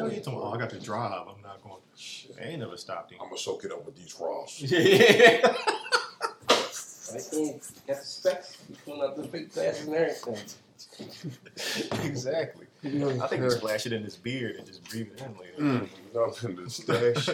No, you talking about, oh, I got to drive. I'm not going. I ain't never stopped him. I'm gonna soak it up with these frosts. Yeah. Right there, got the specs. You pulling out the big glasses and everything. exactly. I think you splash it in his beard and just breathe it in later. Mm, up in the stash.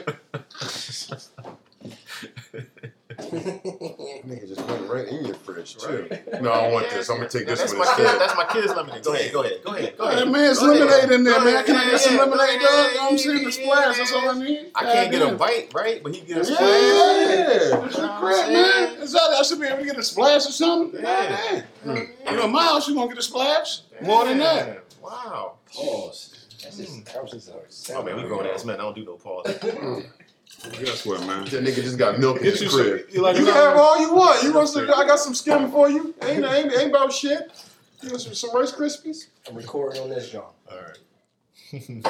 Nigga just went right in your fridge too. Right. No, I want this. I'm gonna take No, this that's one my kid. instead. That's my kid's lemonade. Go ahead. Go ahead. Go ahead. Go Hey, ahead. man, it's Go ahead. lemonade in there, Go man. ahead. Can I get some lemonade, go dog? ahead. You know I'm saying? The splash, that's all I need. I can't get a bite, right? But he gets a Yeah, splash. yeah. It's You your know I'm man. saying? Exactly. I should be able to get a splash or something. Yeah. Goddamn. Hmm. You know, my house, you gonna get a splash? More than that. Wow. Pause. That's just, that was just a Oh man, we grown ass men. I don't do no pause. Guess what, man? That nigga just got milk in Get his you crib. you like You can have all you want. You want some? I got some skim for you. Ain't ain't, ain't about shit. You want some, some Rice Krispies? I'm recording on this, John. All right.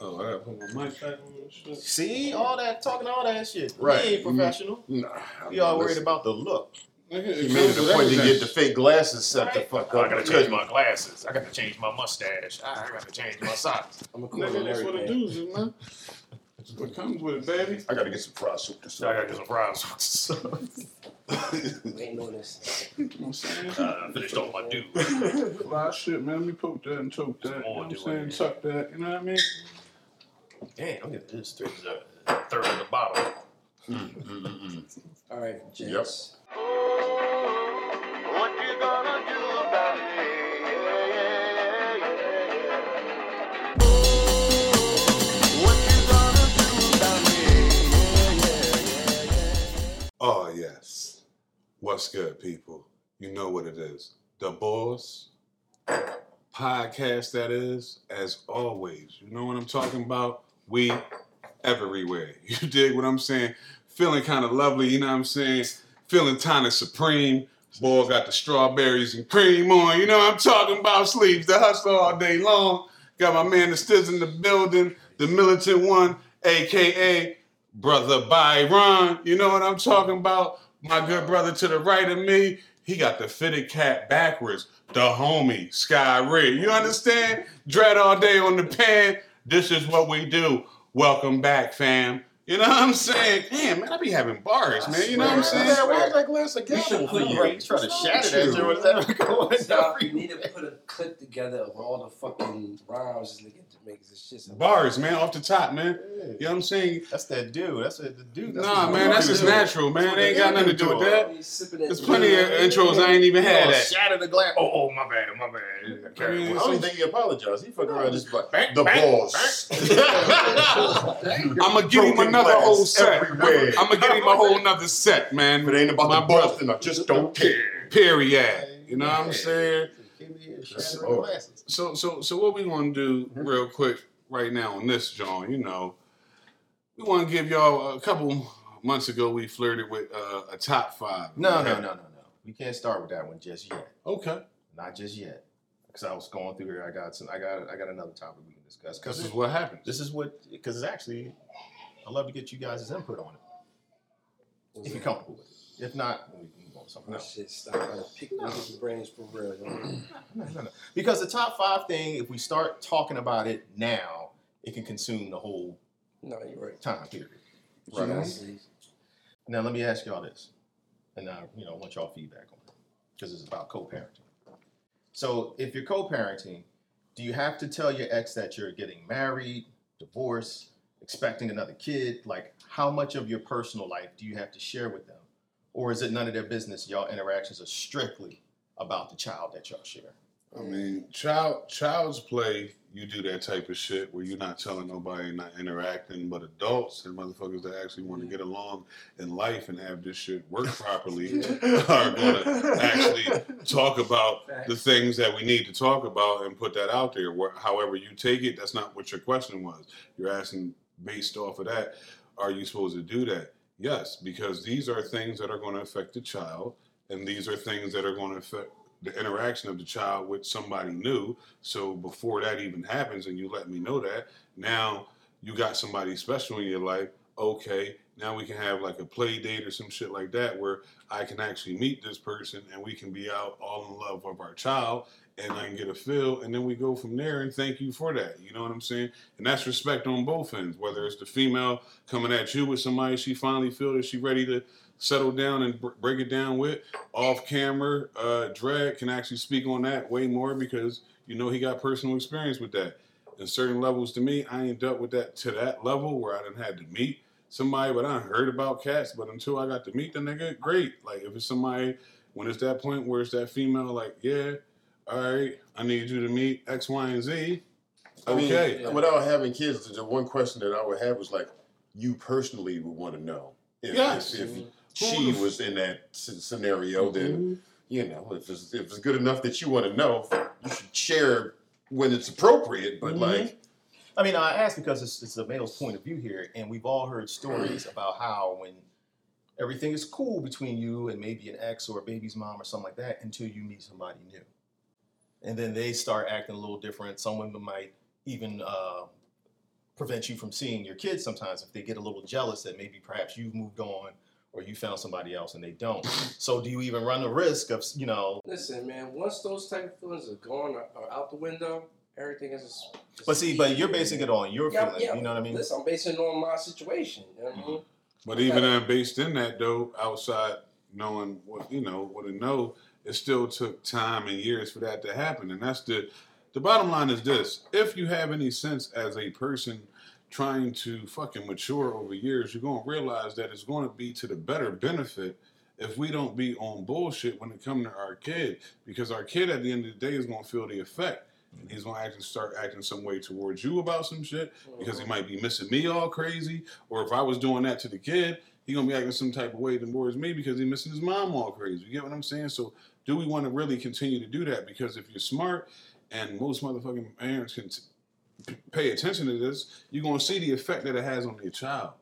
Oh, I gotta put my mic back on and shit. See all that talking, all that shit. Right. He ain't mm-hmm. professional. Nah. We all worried about the look. Nigga, He it made it a point to get the fake glasses set the fuck Oh, up. I gotta change my glasses. I gotta change my mustache. I gotta change my socks. I'm recording Nigga, that's what it everything. does, is, man. That's what comes with it, baby. I gotta get some fried soup this I gotta get some fries. We ain't doing this. You know what I'm saying? I finished all my dude. A lot of shit, man. Let me poke that and choke that. You know what I'm do saying? it. Tuck that. You know what I mean? Damn, I'm getting this third, uh, third of the bottle. All right, James. What's good, people? You know what it is. The Boss podcast, that is, as always. You know what I'm talking about? We everywhere. You dig what I'm saying? Feeling kind of lovely, you know what I'm saying? Feeling kind of supreme. Boy got the strawberries and cream on. You know what I'm talking about? Sleeves the hustle all day long. Got my man the Stiz in the building, the militant one, aka brother Byron. You know what I'm talking about? My good brother to the right of me, he got the fitted cap backwards. The homie, Sky Red. You understand? Dread all day on the pan. This is what we do. Welcome back, fam. You know what I'm saying? Damn, man, I be having bars, man. You know what I'm saying? Man, why's that glass of You should for put you? right. You trying to shatter that shit. What's ever going Stop. You need to put a clip together of all the fucking rhymes this nigga makes this shit. sound- Bars, man, off the top, man. You know what I'm saying? That's that dude. That's it. The dude. That's Nah, what man, that's just natural, man. It ain't got nothing to do with that. He's sipping that There's plenty of intros I ain't even had gonna that. shatter the glass. Oh, oh, my bad, my bad. I mean, I don't even think he apologized. He fucking around just like the bang, boss. I'm gonna give him Broken another whole set. everywhere. I'm gonna give him a whole nother set, man. If it ain't about My the boss, brother. I just don't care. Period. You know what I'm saying? Shatter the glasses. So, so, so, what we gonna do real quick right now on this, John? You know, we want to give y'all a couple months ago. We flirted with uh, a top five. No, no, no, no, no. We can't start with that one just yet. Okay, Not just yet. Because I was going through here. I got some. I got. I got another topic we can discuss. this Because is what happens. this is what. Because it's actually. I love to get you guys' input on it. If you're comfortable with it. If not, we can move on to something oh, else. shit, stop pick niggas' brains for real. No, no, no. Because the top five thing, if we start talking about it now, it can consume the whole No, you're right. time period. Right. Now let me ask y'all this, and I, you know, want y'all feedback on it because it's about co-parenting. So if you're co-parenting, do you have to tell your ex that you're getting married, divorced, expecting another kid? Like, how much of your personal life do you have to share with them, or is it none of their business? Y'all interactions are strictly about the child that y'all share. I mean, child, child's play. You do that type of shit where you're not telling nobody, not interacting, but adults and motherfuckers that actually want to mm-hmm. get along in life and have this shit work properly are going to actually talk about the things that we need to talk about and put that out there. Where, however you take it, that's not what your question was. You're asking based off of that, are you supposed to do that? Yes, because these are things that are going to affect the child, and these are things that are going to affect the interaction of the child with somebody new. So before that even happens, and you let me know that, now you got somebody special in your life. Okay, Now we can have like a play date or some shit like that where I can actually meet this person and we can be out all in love with our child and I can get a feel and then we go from there and thank you for that. You know what I'm saying? And that's respect on both ends. Whether it's the female coming at you with somebody she finally feel that she ready to settle down and br- break it down with off camera, uh, Drag can actually speak on that way more because you know he got personal experience with that. In certain levels, to me, I ain't dealt with that to that level where I didn't had to meet somebody, but I heard about cats. But until I got to meet the nigga, great. Like if it's somebody when it's that point where it's that female, like yeah, all right, I need you to meet X, Y, and Z. I mean, Okay. Yeah. without having kids, the one question that I would have was like, you personally would want to know if, Yes. if, if Mhm. she was in that scenario. Then Mm-hmm. you know, if it's if it's good enough that you want to know, you should share when it's appropriate. But Mhm. like, I mean, I ask because it's, it's the male's point of view here, and we've all heard stories about how when everything is cool between you and maybe an ex or a baby's mom or something like that until you meet somebody new. And then they start acting a little different. Some women might even uh, prevent you from seeing your kids sometimes if they get a little jealous that maybe perhaps you've moved on or you found somebody else and they don't. So do you even run the risk of, you know, Listen, man. Once those type of feelings are gone or, or out the window, everything is. Just, just but see, but you're basing it on your Yeah, feelings, yeah. you know what I mean? Listen, I'm basing it on my situation. You know what I mean? But even uh, based in that though, outside knowing what you know, what to know, it still took time and years for that to happen. And that's the the bottom line is this. If you have any sense as a person trying to fucking mature over years, you're gonna realize that it's gonna be to the better benefit if we don't be on bullshit when it comes to our kid. Because our kid at the end of the day is gonna feel the effect. And he's gonna act and start acting some way towards you about some shit because he might be missing me all crazy. Or if I was doing that to the kid, he gonna be acting some type of way towards me because he missing his mom all crazy. You get what I'm saying? So do we want to really continue to do that? Because if you're smart and most motherfucking parents can t- p- pay attention to this, you're gonna see the effect that it has on your child.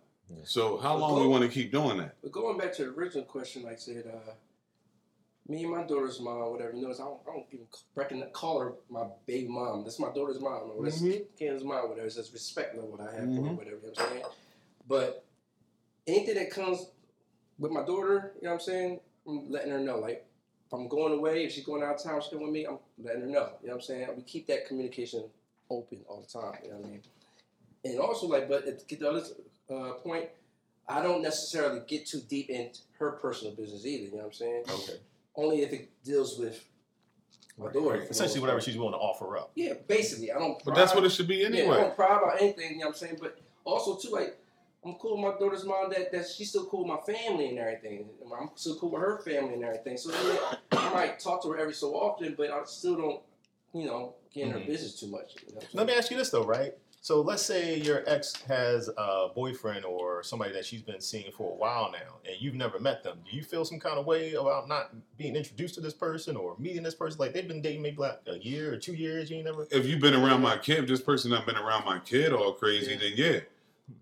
So how long we want to keep doing that? But going back to the original question, like I said, uh, me and my daughter's mom, whatever, you know, I don't, I don't even reckon, call her my baby mom. That's my daughter's mom, or that's Mhm. Ken's mom, whatever. It's just respect level that I have for her, Mhm. whatever, you know what I'm saying? But anything that comes with my daughter, you know what I'm saying? I'm letting her know. Like, if I'm going away, if she's going out of town, she's going with me, I'm letting her know. You know what I'm saying? We keep that communication open all the time, you know what I mean? And also, like, but to get the other uh, point, I don't necessarily get too deep in her personal business either. You know what I'm saying? Okay. Only if it deals with my daughter. Essentially, whatever she's willing to offer up. Yeah, basically, I don't. But that's what it should be Yeah, I don't pry about anything. You know what I'm saying? But also too, like, I'm cool with my daughter's mom. That that she's still cool with my family and everything. I'm still cool with her family and everything. So yeah, I might talk to her every so often, but I still don't, you know, get in her Mhm. business too much. You know Let me ask you this though, right? So let's say your ex has a boyfriend or somebody that she's been seeing for a while now, and you've never met them. Do you feel some kind of way about not being introduced to this person or meeting this person? Like they've been dating maybe like a year or two years, you ain't never. If you've been around my kid, if this person done been around my kid all crazy, then yeah.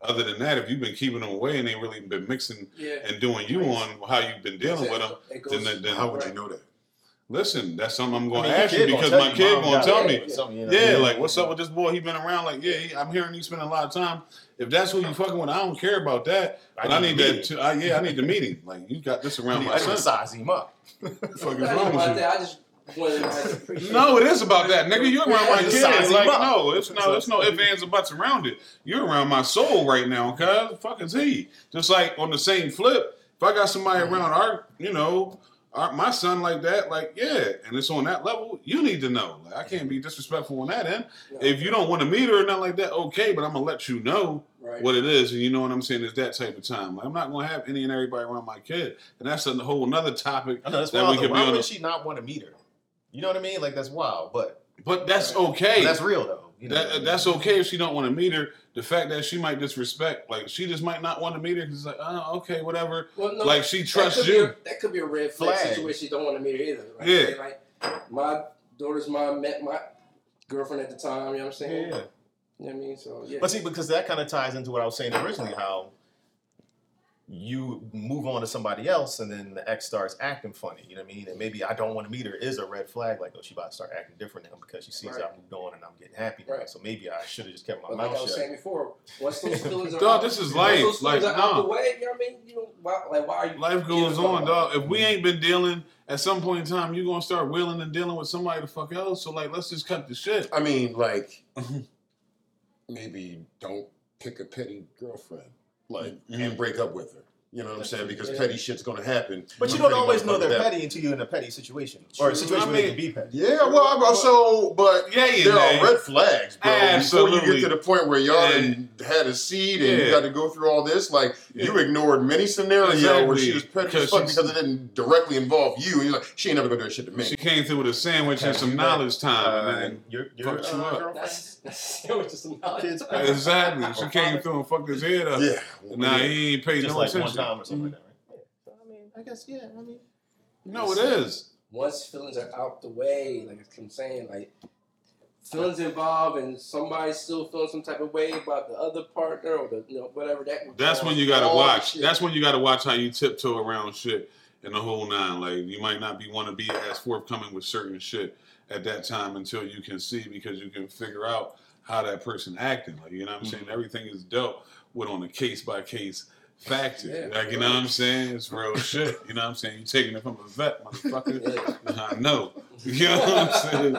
Other than that, if you've been keeping them away and ain't really been mixing Yeah. and doing you on how you've been dealing with them, It then, then how would you know that? Listen, that's something I'm I going mean, to your ask you because my kid "Mom going to tell me. you know? Yeah, like what's up with this boy? He been around. Like, yeah, he, I'm hearing he's spending a lot of time. If that's who you fucking with, I don't care about that. But I need, to that. To, I, yeah, I need the meeting. Like, you got this around I my need to son. size him up. Fuck is wrong with you? that. I just wanted to appreciate. No, it is about that, nigga. You're around my kid. size Like, no, it's no, there's no ifs, ands, or buts around it. You're around my soul right now, cuz. Fuck is he? Just like on the same flip, if I got somebody mm-hmm. around our, you know, our, Uh, my son like that, like, yeah, and it's on that level, you need to know. Like, I can't be disrespectful on that end. No. If you don't want to meet her or nothing like that, okay, but I'm gonna let you know right. what it is, and you know what I'm saying. It's that type of time. Like, I'm not gonna have any and everybody around my kid, and that's a whole another topic. Know that's That wild. we though. could be Why on would a- she not want to meet her? You know what I mean? Like that's wild, but, But that's but okay. that's real though. You know That, that's okay if she don't want to meet her. The fact that she might disrespect, like she just might not want to meet her because like, oh, okay, whatever. Well, no, like she trusts could you. a- that could be a red flag, Flag. situation. She don't want to meet her either. Right? Yeah. Like my daughter's mom met my girlfriend at the time. You know what I'm saying? yeah. You know what I mean? So yeah. But see, because that kind of ties into what I was saying originally, how you move on to somebody else and then the ex starts acting funny. You know what I mean? And maybe I don't want to meet her is a red flag. Like, oh, she about to start acting different now because she sees Right. I moved on and I'm getting happy now. Right. So maybe I should have just kept my But like mouth I was shut. saying before, once those feelings are Dog, out, this is life. those Like, feelings are out nah. the way, you know what I mean? You know, why, like why are you? Life goes a on, dog. it? If we ain't been dealing, at some point in time, you're gonna start wheeling and dealing with somebody the fuck else. So like, let's just cut the shit. I mean, like, maybe don't pick a petty girlfriend, like, mm-hmm. and break up with her. You know what I'm saying? Because Yeah. petty shit's gonna happen. But you don't always know they're happen. petty until you're in a petty situation or a situation I where they mean- can be petty. Yeah, well, I, so, but Yeah, yeah, there man. are red flags, bro. Before Absolutely. you get to the point where y'all Yeah. had a seed and Yeah. you got to go through all this, like you ignored many scenarios where she was petty Because as fuck because it didn't directly involve you, and you're like, she ain't never gonna do that shit to me. She came through with a sandwich and some knowledge time, Uh, and then your your fucked you uh, up. girlfriend? That's that's it was just some knowledge. Kids' exactly, she came through and fucked his head up. yeah, Nah, he ain't paid no like attention. One time or something like mm-hmm. that, right? So, I mean, I guess yeah. I mean, No, it is. Once feelings are out the way, like I'm saying, like feelings involved and somebody's still feeling some type of way about the other partner or the you know whatever that. That's when you gotta watch. shit. That's when you gotta watch how you tiptoe around shit and the whole nine. Like you might not be want to be as forthcoming with certain shit at that time until you can see because you can figure out how that person acting. Like you know what I'm mm-hmm. saying. Everything is dealt with on a case by case factor. Yeah. like you know what I'm saying. It's real shit. You know what I'm saying. You're taking it from a vet, motherfucker. Yeah. I know. You know what I'm saying.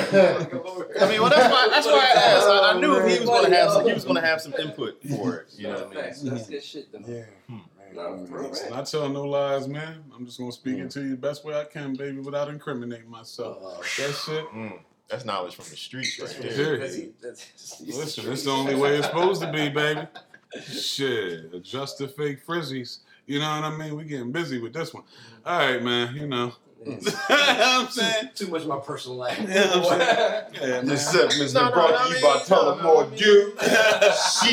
I mean, well, that's why that's why I asked. I, I knew he was going to have some, he was going to have some input for it. You know what I mean? Facts. That's good shit though. yeah. No, for real, Listen, man. I tell no lies, man. I'm just gonna speak it to you the best way I can, baby, without incriminating myself. Uh, That shit. Mm, that's knowledge from the streets right that's there. Period. busy. That's- Listen, it's the only way it's supposed to be, baby. Shit, adjust the fake frizzies. You know what I mean? We getting busy with this one. All right, man. You know. you know what I'm saying. Too much of my personal life. Yeah, I'm saying. Yeah, man. This segment has No, been brought to you mean, by no, no, I Tullamore mean- Dew. She.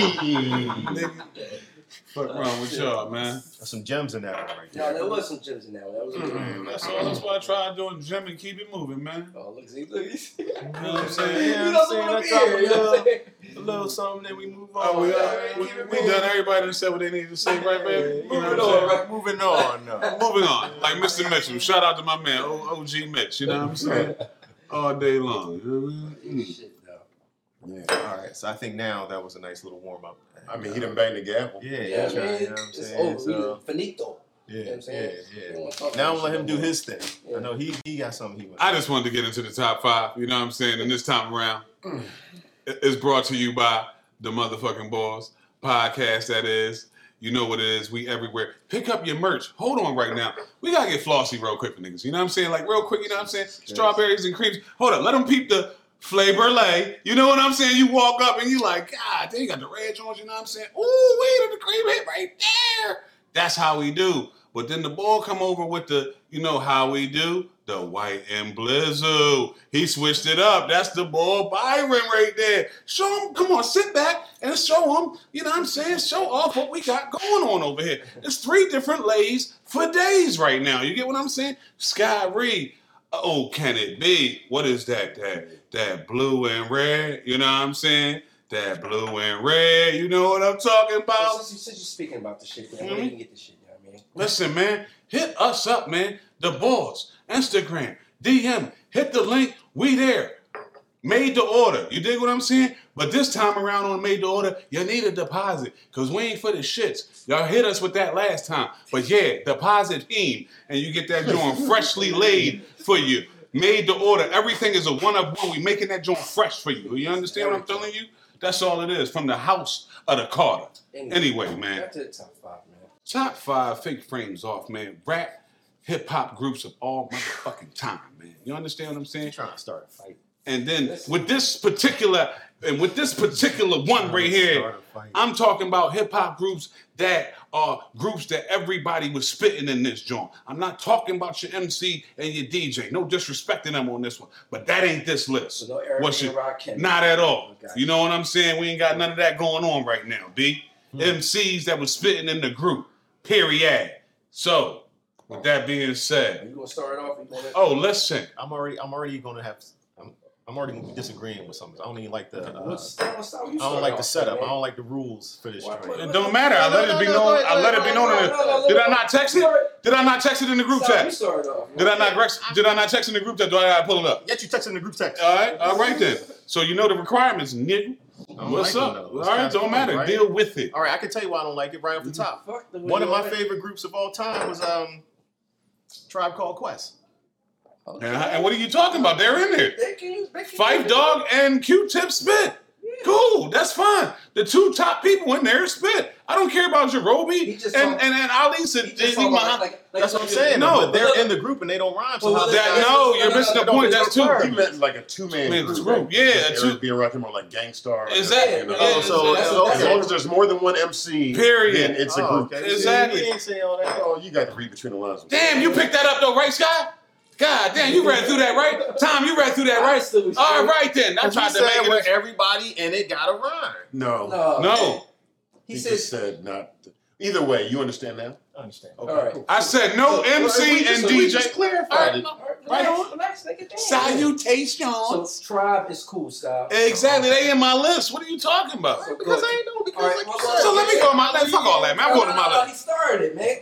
Nigga, Fuck wrong with y'all, man. There's some gems in that one right there. No, there. there was some gems in that one. That was a good one. That's all. That's why I try doing gym and keep it moving, man. Oh, look, see, look. You You know what I'm saying? Yeah, know I'm something saying, up I drop a You know what I'm saying? A little something, then we move on. Oh, we, Yeah, uh, we, keep we done. Everybody done said what they needed to say, right, baby? You know Moving what I'm saying? on, right? Moving on. No. Moving on, like Mr. Mitchell. Shout out to my man, OG Mitch. You know what I'm saying? All day long. You know what I mean? Mm. Shit, though. Yeah. All right, so I think now that was a nice little warm up. I mean, he done banged the gavel. Yeah, Yeah, that's man. right. You know what I'm it's saying? over. So, finito. yeah, You know what I'm yeah, yeah. don't wanna talk Now I'm gonna let him do his thing. Yeah. I know he he got something he wants. I just wanted to get into the top five. You know what I'm saying? And this time around, it's brought to you by the motherfucking boss podcast. That is. You know what it is. We everywhere. Pick up your merch. Hold on right now. We gotta get flossy real quick for niggas. You know what I'm saying? Like real quick. You know what I'm saying? Strawberries and creams. Hold up. Let them peep the flavor lay. You know what I'm saying? You walk up and you like, God, they got the red joints. You know what I'm saying? Ooh, wait, the cream hit right there. That's how we do. But then the ball come over with the, you know how we do, the white and blizzard. He switched it up. That's the ball Byron right there. Show him, come on, sit back and show him, you know what I'm saying? Show off what we got going on over here. It's three different lays for days right now. You get what I'm saying? Sky Reed. Oh, can it be? What is that? That that blue and red? You know what I'm saying? That blue and red. You know what I'm talking about? Since, you, since you're speaking about the shit, man, Mhm. where you can get this shit, you know what I mean? Listen, man, hit us up, man. The boss, Instagram, DM, hit the link. We there. Made the order. You dig what I'm saying? But this time around on Made the Order, you need a deposit. Cause we ain't for the shits. Y'all hit us with that last time. But yeah, deposit team. And you get that joint freshly laid for you. Made the order. Everything is a one of one. We making that joint fresh for you. You understand what I'm telling you? That's all it is. From the house of the Carter. Anyway, man. To the top five, man. Top five fake frames off, man. Rap, hip hop groups of all motherfucking time, man. You understand what I'm saying? trying to start a fight. And then with this particular and with this particular one right here, Start a fight. I'm talking about hip hop groups that are groups that everybody was spitting in this joint. I'm not talking about your MC and your DJ. No disrespecting them on this one, but that ain't this list. So no Eric What's your- Not at all. Okay. You know what I'm saying? We ain't got none of that going on right now, B. Hmm. MCs that was spitting in the group. Period. So, with that being said, you gonna start off? Gonna oh, listen. I'm already I'm already gonna have I'm I'm already disagreeing with something. I don't even like the. Uh, What's that? What's? You I don't like the off, setup. I don't like the rules for this Why- joint. It don't matter. I let it be known. I let it be known. Did I not text it? Did I not text it in the group Sorry, You chat? started off. Did I not? Rex- Did I not text in the group chat? Do I gotta pull it up? Yet you texted in the group text. All right, all right then. So you know the requirements, nigga. What's like up? them, though. All It's right, kinda don't matter. right? Deal with it. All right, I can tell you why I don't like it right off the top. Fuck the One of my favorite groups of all time was um, Tribe Called Quest. And, and what are you talking about? They're in there. They can they can Phife use- Dog and Q-Tip spit. Cool, that's fine. The two top people in there spit. I don't care about He Jarobi just and, and and Ali said He just Jay Z talking about, Muhammad. like- like- That's what I'm saying. No, but they're look- in the group and they don't rhyme. So Well, how that- That, no, you're missing the don't point. That's two. He meant like a two man Man, group. group. like Yeah, Eric two- B. and Rakim are like Gang Starr. Exactly. You know? Yeah, Oh, so- As long as there's more than one MC, Period. it's a Oh, group. okay. Exactly. See, he ain't say all that. Oh, you got to read between the lines. Damn, you picked that up though, right, Sky? God damn, you read through that, right? Tom, you read through that, right? Absolutely. All right then. I tried to said make where it. everybody in it got a rhyme. No, oh, No. No, He he said. just said not. Either way, you understand now. I understand. All right. cool. I said no So, MC we and just- we just DJ. clarified it. All right, Right relax, on. relax, nigga, damn. Salutations. So tribe is cool, style. Exactly, they in my list. What are you talking about? So Because good. I ain't know. Because All right, like you well. So let me go my let fuck all that, man. I'm going to my list. He started it, man.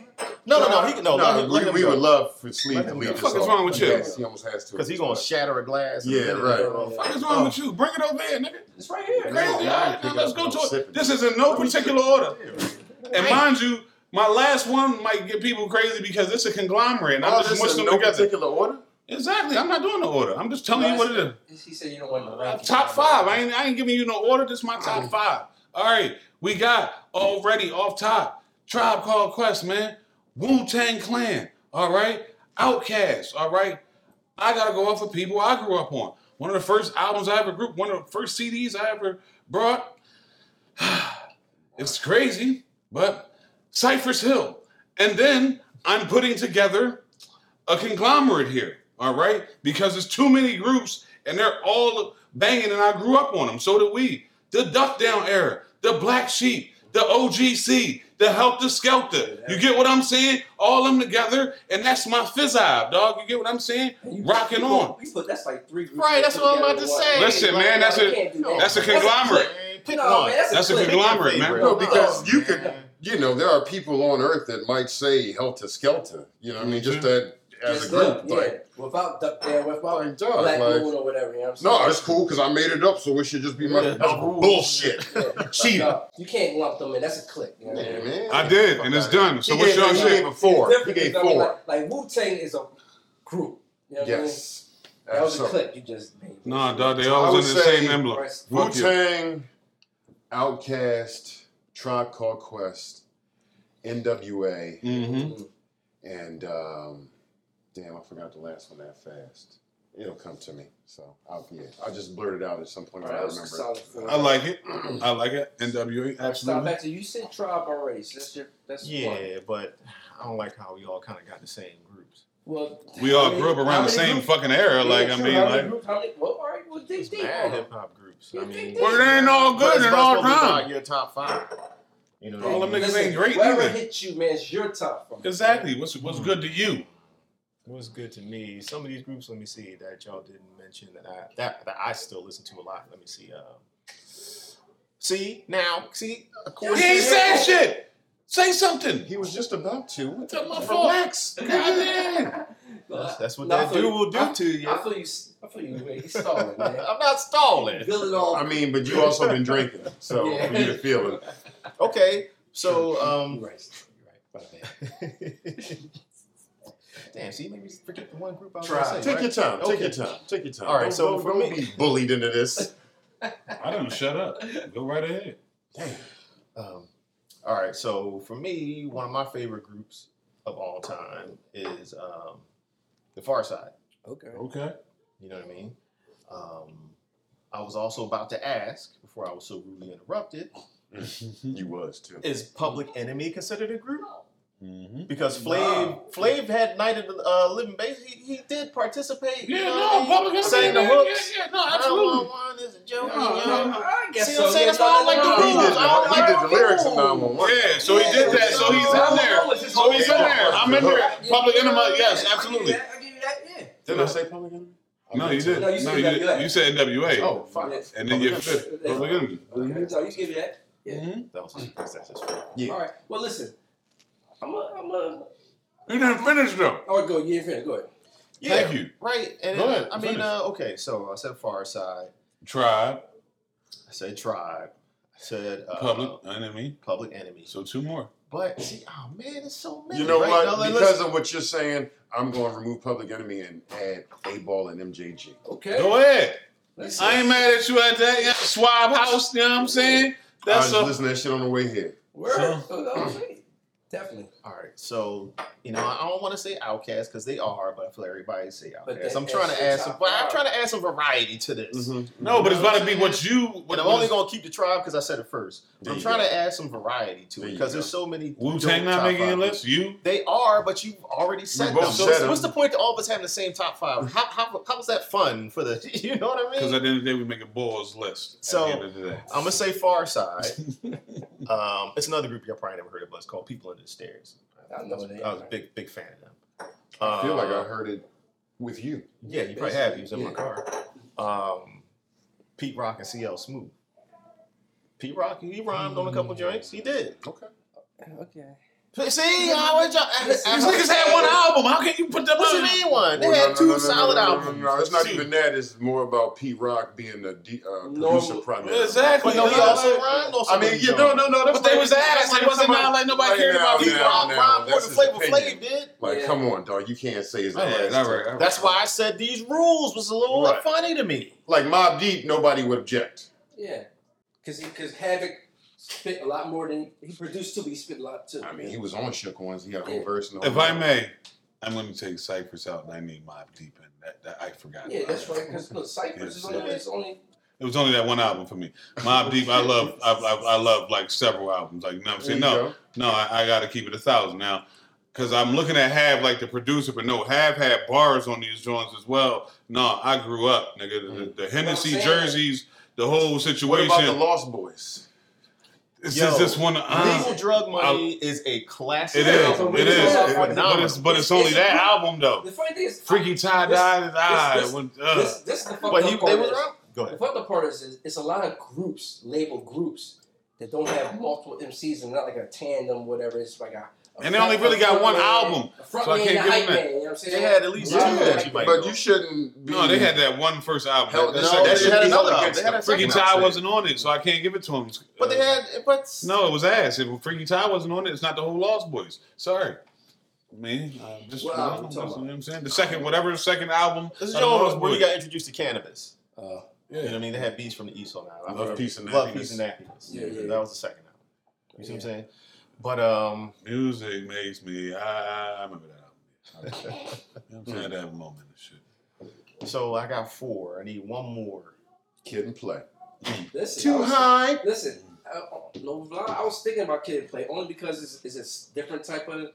No, no, no. He can no. No, let let we, him we go. would love for Sleeve Let to him lead go. this Fuck is wrong with you? He almost has to. Because he's gonna shatter a glass. in a Yeah, minute. right. What is wrong with you? Bring it over here, nigga. It's right here. Crazy. man. Crazy. I All ain't right, pick now let's go to it. This is in no particular order. And mind you, my last one might get people crazy because it's a conglomerate and I'm Oh, just this mushing is them no together. particular order. Exactly. I'm not doing the order. I'm just telling you what it is. He said you don't want no Uh, ranking. top five. I ain't, I ain't giving you no order. This is my top five. All right. We got already off top. Tribe Called Quest, man. Wu Tang Clan. All right. Outkast. All right. I gotta go off of people I grew up on. One of the first albums I ever group, one of the first CDs I ever brought. it's crazy, but Cypress Hill. And then I'm putting together a conglomerate here, all right? Because there's too many groups and they're all banging, and I grew up on them. So did we. The Duck Down era, the Black Sheep, the OGC, the Heltah Skeltah. You get what I'm saying? All them together, and that's my fizzive, dog. You get what I'm saying? You- Rocking you on. put- You put that's like three. groups Right, that's what I'm about to one. say. Listen, man, that's You a can't do that. that's a That's a conglomerate. Pick No, one. man, that's a That's a clique. conglomerate, man. No, because Oh, you man. could, you know, there are people on Earth that might say helter skelter. You know what I mean? Just that as Just a group, them, yeah. without duck there, without like, dog, black like, moon or whatever. You know what I'm saying? no, it's cool because I made it up, so it should just be my Yeah, that's bullshit. Yeah. Cheating. No, you can't lump them in. That's a clique. You know what I Yeah, mean? man. I did, and it's done. So He what's gave, y'all he gave a four. It's He different, gave you know what I mean? four. Like, like Wu Tang is a group. You know what I mean? Yes. That was a Absolutely. clique you just made. Nah, dog, they I all would was in the same emblem. Wu Tang, Outkast, Tribe Called Quest, NWA, Mm-hmm. and um, damn, I forgot the last one that fast. It'll come to me. So I'll yeah, I'll just blurt it out at some point when I Alright, that was a remember. solid four. I like it. I like it. NWA, Alright, Stop absolutely. back to you said tribe already, so that's your that's one. Yeah, but I don't like how we all kind of got the same groups. Well, We all how many- grew up around the same groups- fucking era. Yeah, Like, I mean, like, groups- how many- well, all right, well, dig There's deep mad hip hop groups. I mean. Well, it ain't all but good it's and not all supposed to be time. about Your top five. You know, All them mean? niggas ain't great Whatever either. hit you, man, it's your top five. exactly. What's what's good to you? What's good to me? Some of these groups, let me see, that y'all didn't mention that I that, that I still listen to a lot. Let me see. Uh, see now, see. He according ain't saying shit. Say something. He was just about to. What Tell my the- fault. Relax. Goddamn. That's, that's what No, I that dude you. will do I- to you. I feel you. I feel you. Man. He's stalling, man. I'm not stalling. Build it all. I mean, but you also been drinking, so Yeah. for you to feel it. Okay, so um, You're right. You're right. My bad. damn, see, maybe forget the one group I was Try. gonna say. Take right? your time. Take Okay. your time. Take your time. All right, Don't- so don't- for don't me- be bullied into this. I don't shut up. Go right ahead. Damn. Um, all right, so for me, one of my favorite groups of all time is um, the Pharcyde. Okay. Okay. You know what I mean? Um, I was also about to ask before I was so rudely interrupted: you was too. Is Public Enemy considered a group? Mm-hmm. Because Flav, No. Flav had Night of the uh, Living Bass. He, he did participate. you Yeah, know no, what I mean? public enemy. sang the yeah, hooks. Yeah, yeah, no, I absolutely. don't want one is a joke. No, you know? no, I guess See so. what I'm saying? That's why I don't like the He did, I don't he like did the the lyrics in rules. 911. Yeah, so he did that. So he's in there. So he's in there. I'm in there. Public enemy. Yes, absolutely. I give you that. Yeah. Didn't I say public enemy? No, you did. No, you No, you did. You said NWA. Oh, fuck. Yes. And then your Public fifth. Yeah. Public Enemy. Okay. No, you give me that. Yeah. Mhm. That was that's, that's his fault. Yeah. All right. Well, listen. I'm a. I'm a. You didn't finish though. Oh, go. You ain't finished. Go ahead. Yeah, Thank you. right. And Go ahead, I mean, uh, okay. So I said Pharcyde. Tribe, I said Tribe. I said uh, Public Enemy. Public Enemy. So two more. But see, oh man, it's so many. You know right? what? Now, let- because let's- of what you're saying, I'm going to remove Public Enemy and add 8Ball and MJG. Okay. Go ahead. Let's I ain't mad at you at that. Yeah, Swab House, you know what I'm saying? That's I was a, listening to that shit on the way here. Word. So- Oh, no, sweet. Definitely. All right. So you know, I don't want to say Outkast because they are, but I feel everybody say But Outkast. that- I'm trying to add some. But I'm trying to add some variety to this. no, but it's about to be what you. But What I'm only gonna keep the tribe because I said it first. I'm trying go. to add some variety to There it because there's so many. Wu Tang not top making your list. You. They are, but you've already said both them. said So them. what's the point of all of us having the same top five? How, how, how was that fun for the? You know what I mean? Because at the end of the day, we make a balls list. So, at the end of the day. I'm gonna say Pharcyde. um, it's another group y'all probably never heard of, but it's called People Under the Stairs. I know they I was a big, big fan of them. I feel like I Um, heard it with you. Yeah, you probably have. He was in my car. Um, Pete Rock and CL Smooth. Pete Rock, he rhymed on a couple joints. He did. Okay. Okay. See, how would y'all? These These niggas had one album. How can you put that? What you on? mean one? They Well, had no, two no, no, no, solid no, no, no, albums. No, it's not Two. even that. It's more about Pete Rock being a D, uh, Normal- producer primarily. Exactly. But no, he Yeah, also like- rhymed on I some mean, of you these no, joints. no, no. That's But they was that's ass. like It wasn't somebody- not like nobody right cared now, about Pete Pete now, Rock now, rhymed more that's than Flavor. Flav did. Like, Yeah. come on, dog. You can't say his ass. all to- right, all right. That's why I said these rules was a little funny to me. Like Mobb Deep, nobody would object. Yeah. Because because Havoc spit a lot more than he produced too, but he spit a lot too. I mean, he was on Shook Ones. He had a whole Yeah. verse. And the If I may, I'm going to take Cypress out, and I need Mobb Deep in. That, that I forgot. Yeah, that's that. right. Because look, Cypress is only it's only It was only that one album for me. Mobb Deep, I love. I, I, I love like several albums. Like, you know what I'm saying? No, go. no, I, I got to keep it a thousand now, because I'm looking at Have like the producer, but no, Have had bars on these joints as well. No, I grew up, nigga. The, mm. the, the Hennessy jerseys, the whole situation. What situation. about the Lost Boyz? It's Yo, just this one. Uh, Legal Drug Money is a classic. it is. album. It is. Yeah, It- but it's but it's It's- only it's- that album though. the funny thing is Freaky tie this- dye his eye. this- when- uh, This this is the fucked up part was is- around. Go The ahead. fucked up part is, is it's a lot of groups, label groups, that don't have multiple MCs and not like a tandem, whatever. It's like a. a And they only really got one man, album, front so I can't give them that. man. You know what I'm saying? They had at least two Yeah, that you might but know. you shouldn't be. no, they had that one first album. Hell, that, no, second- they should had be another album. They had a Freaky second Ty wasn't on it, so I can't give it to him. But they had, but No, it was ass. If Freaky Tah wasn't on it, it's not the whole Lost Boyz. Sorry. Me, uh, just What you know, album you that's talking what I'm saying. The second, whatever the second album. This is of the Jones where you got introduced to cannabis. Uh, You know what I mean? They had beats from the East on that. I Love, Peace, and Love, Peace, and Happiness. Yeah, yeah, That was the second album. You see what I'm saying? But um, Music makes me. I, I remember that album. You I'm saying? I to have a moment and shit. so I got four. I need one more. Kid and play. listen, Too was- high. Listen, I, no lie, I was thinking about Kid and Play only because it's, it's a different type of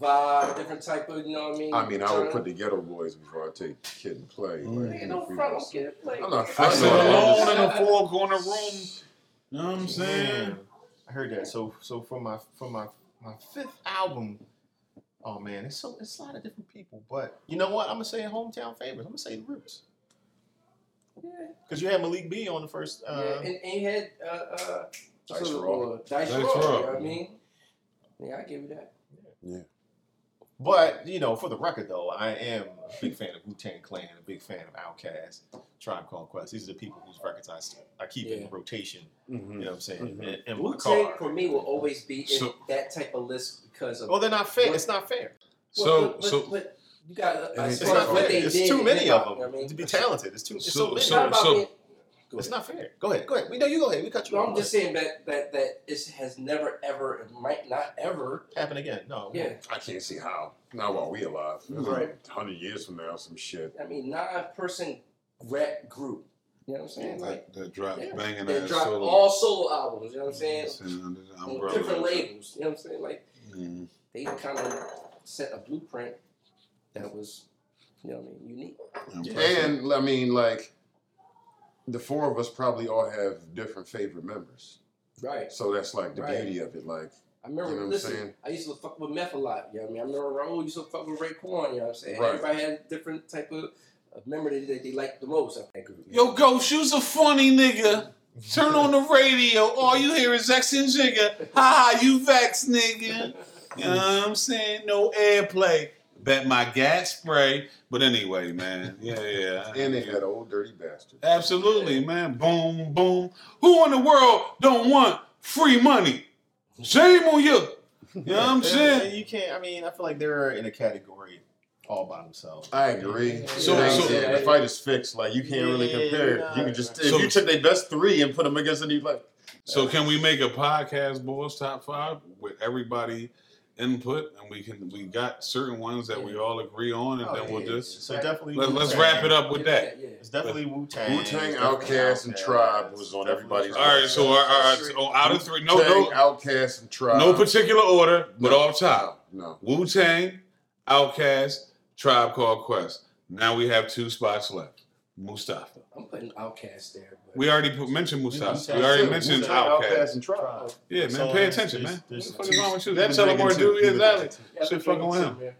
vibe, different type of, you know what I mean? I mean, I would put the Geto Boys before I take Kid and Play. Mm. Like, Nigga, no if front on was- Kid Play. I'm not I front sit alone in a four corner room. You know what I'm saying? Man, I heard that. So so for my for my my fifth album, oh man, it's so it's a lot of different people. But you know what? I'm gonna say hometown favorites. I'm gonna say the Roots Yeah, because you had Malik B on the first. Uh, yeah. And, and you had uh, uh, Dice so, Raw. uh, Dice, Dice Raw, You know what I mean? Yeah, I give you that. But you know, for the record though, I am a big fan of Wu Tang Clan, a big fan of Outkast, Tribe Called Quest. These are the people whose records I, I keep in Yeah. rotation. Mhm. You know what I'm saying? Mhm. In, in Wu Tang for me will always be in So- that type of list because of. Well, they're not fair. It's not fair. So, but, but, so, but you got uh, it's It's not what fair. they It's did too many of them I mean? to be talented. It's too. It's so, So- many. It's so- about being. Go it's ahead. not fair. Go ahead. Go ahead. We know you go ahead. We cut you No, off. I'm just saying that that that it has never ever, it might not ever. happen again. No. Yeah, I can't see how. Not while we alive. Right. Hundred years from now, some shit. I mean, nine person rap group. You know what I'm saying? Like that, that drop Yeah. banging they ass drop solo. all solo albums. You know what I'm saying? Sitting under the umbrella. different labels. You know what I'm saying? Like Mm. they kind of set a blueprint that was, you know, what I mean, unique. Impressive. And I mean, like, the four of us probably all have different favorite members. Right. So that's like the Right. beauty of it. Like, I remember, You know what I'm listen, saying? I used to fuck with meth a lot. You know what I mean? I remember Raul used to fuck with Ray Raekwon. You know what I'm saying? Right. Everybody had different type of a member that they, they like the most of that group. Yo, Ghost, you's a funny nigga. Turn on the radio. All you hear is X and Jigga. Ha ha, you vex, nigga. You know what I'm saying? No airplay. Bet my gas spray. But anyway, man. Yeah, yeah. And they had old dirty bastard. Absolutely, man. Boom, boom. Who in the world don't want free money? Shame on you. You know what I'm saying? You can't. I mean, I feel like they're in a category all by themselves. I agree. So- So, so- the fight is fixed. Like you can't really compare. nah. you can just if So- you took their best three and put them against any like So uh, can we make a podcast, boys, top five with everybody input, and we can we got certain ones that we all agree on, and Oh, then we'll just so definitely. let, let's wrap it up with that. Yeah, It's definitely Wu Tang. Wu Tang, Outkast, and Tribe was on everybody's All right, so, uh, uh, our, our, so out of three, no, no, Outkast, and Tribe. no particular order, but No. off top. No. Wu Tang, Outkast, Tribe Called Quest. Now we have two spots left. Mustafa. I'm putting Outkast there. But We already put, mentioned Mustafa. We already Wu-Tang, mentioned Outkast, Outkast. and Tribe. Yeah, man, pay attention, man. there's What the fuck is wrong with you? you That can tell him bring more it do too. Exactly. can Shit fucking with him. man.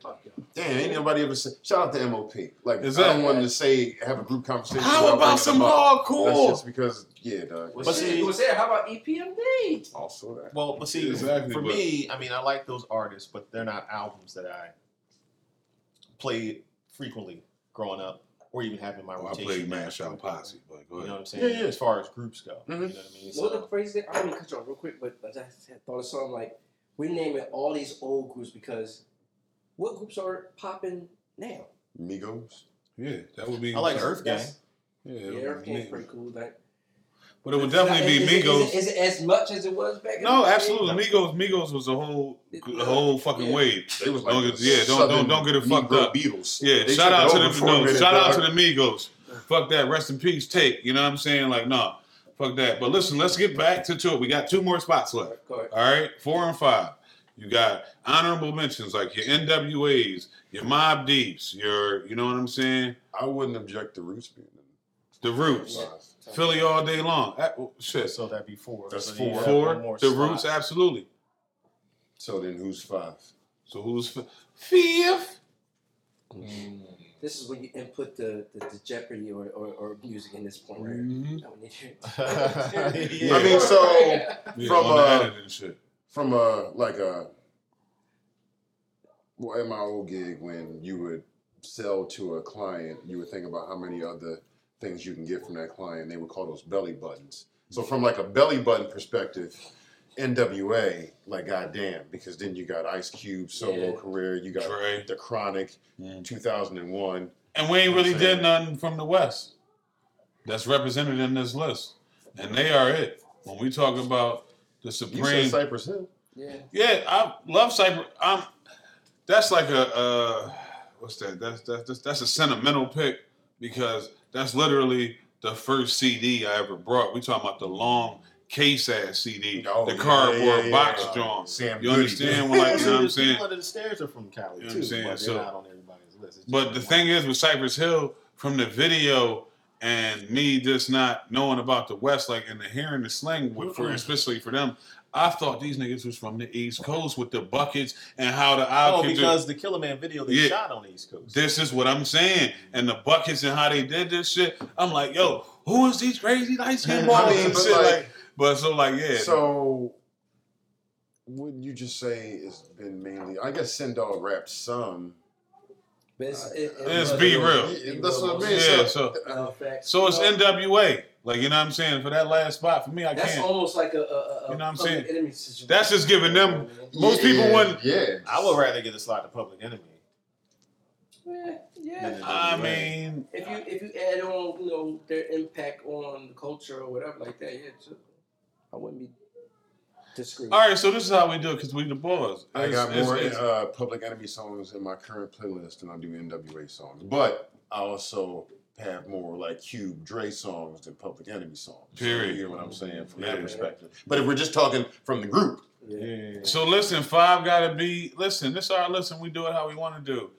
Damn, ain't nobody ever said. Shout out to MOP. Like Is I that- don't want to say have a group conversation. How about some them up. That's just because, yeah, dog. But But see- see, was there? How about EPMD? Also that. Well, but see, Exactly, for but- me, I mean, I like those artists, but they're not albums that I played frequently growing up, or even have in my Oh, I rotation. played Man now. Posse, but go You know what I'm saying? Yeah, yeah. As far as groups go, you know Mhm. what I mean. What the So, crazy thing, I don't mean to cut you off real quick, but I just had thought of something like we're naming all these old groups because what groups are popping now? Migos. Yeah, that would be. I like Earth Gang. Yeah, Yeah, it would Earth be pretty cool. Like, But it would definitely be is it- is it- Migos. Is it, as much as it was back in No, the day? absolutely. Migos, Migos was a whole, a whole fucking Yeah. wave. They was Don't get- the yeah, don't- don't- don't get it fucked up. Beatles. Yeah, They shout out to the them. No, shout out to the Migos. Fuck that. Rest in peace. Take. You know what I'm saying? Like, nah. Fuck that. But listen, let's get back to, to it. We got two more spots left. All right, four and five. You got honorable mentions like your NWAs, your Mobb Deeps, your, you know what I'm saying? I wouldn't object to Roots being The Roots, five. Philly all day long. Ah, oh, shit, so that'd be four. That's So four. four. more The slot. Roots, absolutely. So then who's five? So who's f- fifth? Mm. This is where you input the, the, the Jeopardy or, or, or music in this point, right? Mhm. That would need you. Yeah. I mean, so Yeah, From, on the uh, from a like a well, at my old gig when you would sell to a client, you would think about how many other things you can get from that client. They would call those belly buttons. So from like a belly button perspective, NWA, like goddamn, because then you got Ice Cube solo Yeah. career, you got Dre. The Chronic, Mm. 2001. And we ain't really did saying. nothing from the West that's represented in this list. And they are it. When we talk about the You Supreme said Cypress Hill. Yeah. Yeah, I love Cypress. I'm. That's like a uh, what's that? That's that's that's a sentimental pick because that's literally the first CD I ever brought. We talking about the long case ass CD, Oh, the yeah, cardboard yeah, yeah, box yeah. drawn. Sam You Goody. understand? Well, like, you know what I'm saying? People under the stairs are from Cali You know too, what saying? but they're So- not on everybody's list. But the thing is with Cypress Hill, from the video and me just not knowing about the West, like and the hearing the slang for especially for them, I thought these niggas was from the East Coast with the buckets and how the oh, outfits. because the Killer Man video they Yeah. shot on the East Coast. This is what I'm saying. And the buckets and how they did this shit. I'm like, yo, who is these crazy light skinned I balls mean, and but shit? like- Like, but so like, yeah. So, would you just say it's been mainly? I guess Sen Dog rapped some. But it's, it, it Let's be it real. it that's what I mean. yeah, so- so so it's NWA. Like, you know what I'm saying? For that last spot, for me, I That's can't. That's almost like a, a, a You know what I'm saying? enemy situation. That's just giving them- Yeah, Most people Yeah, wouldn't- Yeah, I would rather get a slot to Public Enemy. yeah. yeah. I NWA. mean, If you if you add on you know their impact on the culture or whatever like that, yeah, it's- I wouldn't be disagreeing. all right, so this is how we do it because we the boys. I got it's- more it's- uh, Public Enemy songs in my current playlist than I do NWA songs, but I also have more like Cube Dre songs than Public Enemy songs. Period. You know what I'm saying from Yeah. that perspective. But if we're just talking from the group, Yeah. So listen, five gotta be listen. This our listen. We do it how we want to do.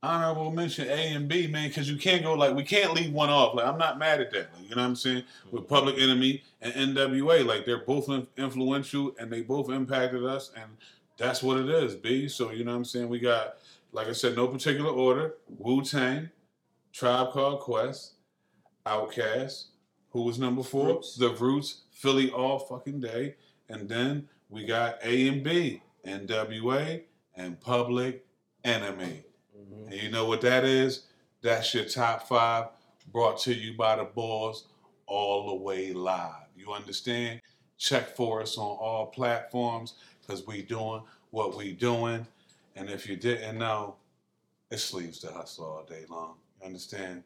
Honorable mention A and B, man, because you can't go like we can't leave one off. Like I'm not mad at that. Like, you know what I'm saying? Mm-hmm. With Public Enemy and NWA, like they're both influential and they both impacted us, and that's what it is. B. So you know what I'm saying? We got, like I said, no particular order. Wu Tang, Tribe Called Quest, Outkast, who was number four? Roots. The Roots, Philly all fucking day. And then we got A and B, NWA, and Public Enemy. Mhm. And you know what that is? That's your top five brought to you by the boys all the way live. You understand? Check for us on all platforms because we doing what we doing. And if you didn't know, it sleeves the hustle all day long. You understand?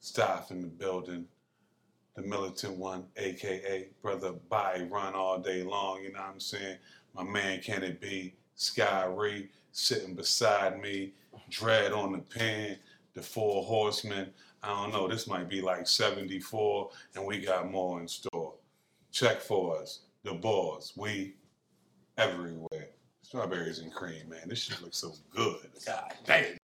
Staff in the building, the militant one, aka Brother Byron all day long. You know what I'm saying? My man Can It Be, Sky Ree sitting beside me, Dread on the pen, the Four Horsemen. I don't know, this might be like 74, and we got more in store. Check for us. The boys, we everywhere. Strawberries and cream, man. This shit looks so good. God Damn.